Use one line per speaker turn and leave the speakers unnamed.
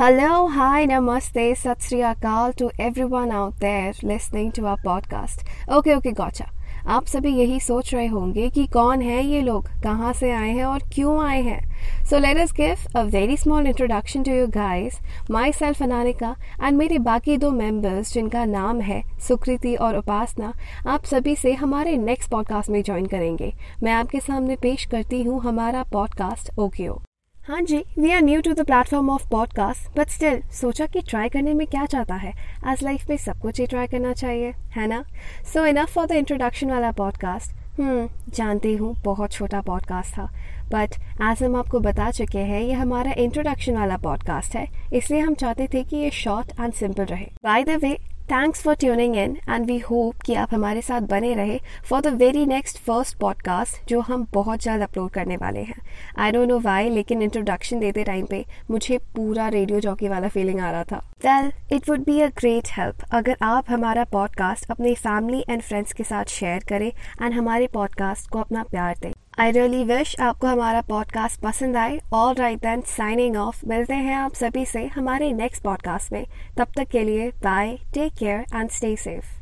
Hello, hi, namaste, sat to everyone out there listening to our podcast. Okay, okay, gotcha. आप सभी यही सोच रहे होंगे कि कौन है ये लोग कहाँ से आए हैं और क्यों आए हैं so let us give a very small introduction to you guys myself Ananika and मेरे बाकी दो मेंबर्स जिनका नाम है सुकृति और उपासना आप सभी से हमारे नेक्स्ट पॉडकास्ट में ज्वाइन करेंगे मैं आपके सामने पेश करती हूँ हमारा पॉडकास्ट ओकेओ हाँ जी we are new to the platform of podcast but still सोचा कि ट्राई करने में क्या चाहता है? आज लाइफ में सब कुछ ही ट्राई करना चाहिए, है ना? So enough for the introduction वाला पॉडकास्ट हम्म जानती हूँ, बहुत छोटा पॉडकास्ट था बट एज हम आपको बता चुके हैं ये हमारा इंट्रोडक्शन वाला पॉडकास्ट है, इसलिए हम चाहते थे कि ये शॉर्ट एंड सिंपल रहे। By the way thanks for tuning in and we hope कि आप हमारे साथ बने रहे for the very next first podcast जो हम बहुत जल्द अपलोड करने वाले हैं। आई डोंट नो वाई लेकिन इंट्रोडक्शन देते टाइम पे मुझे पूरा रेडियो जॉकी वाला फीलिंग आ रहा था। Well it would be a great help अगर आप हमारा पॉडकास्ट अपने फैमिली एंड फ्रेंड्स के साथ शेयर करें एंड हमारे पॉडकास्ट को अपना प्यार दें। आई रियली विश आपको हमारा पॉडकास्ट पसंद आए। All right then signing off मिलते हैं आप सभी से हमारे नेक्स्ट पॉडकास्ट में। तब तक के लिए bye take care and stay safe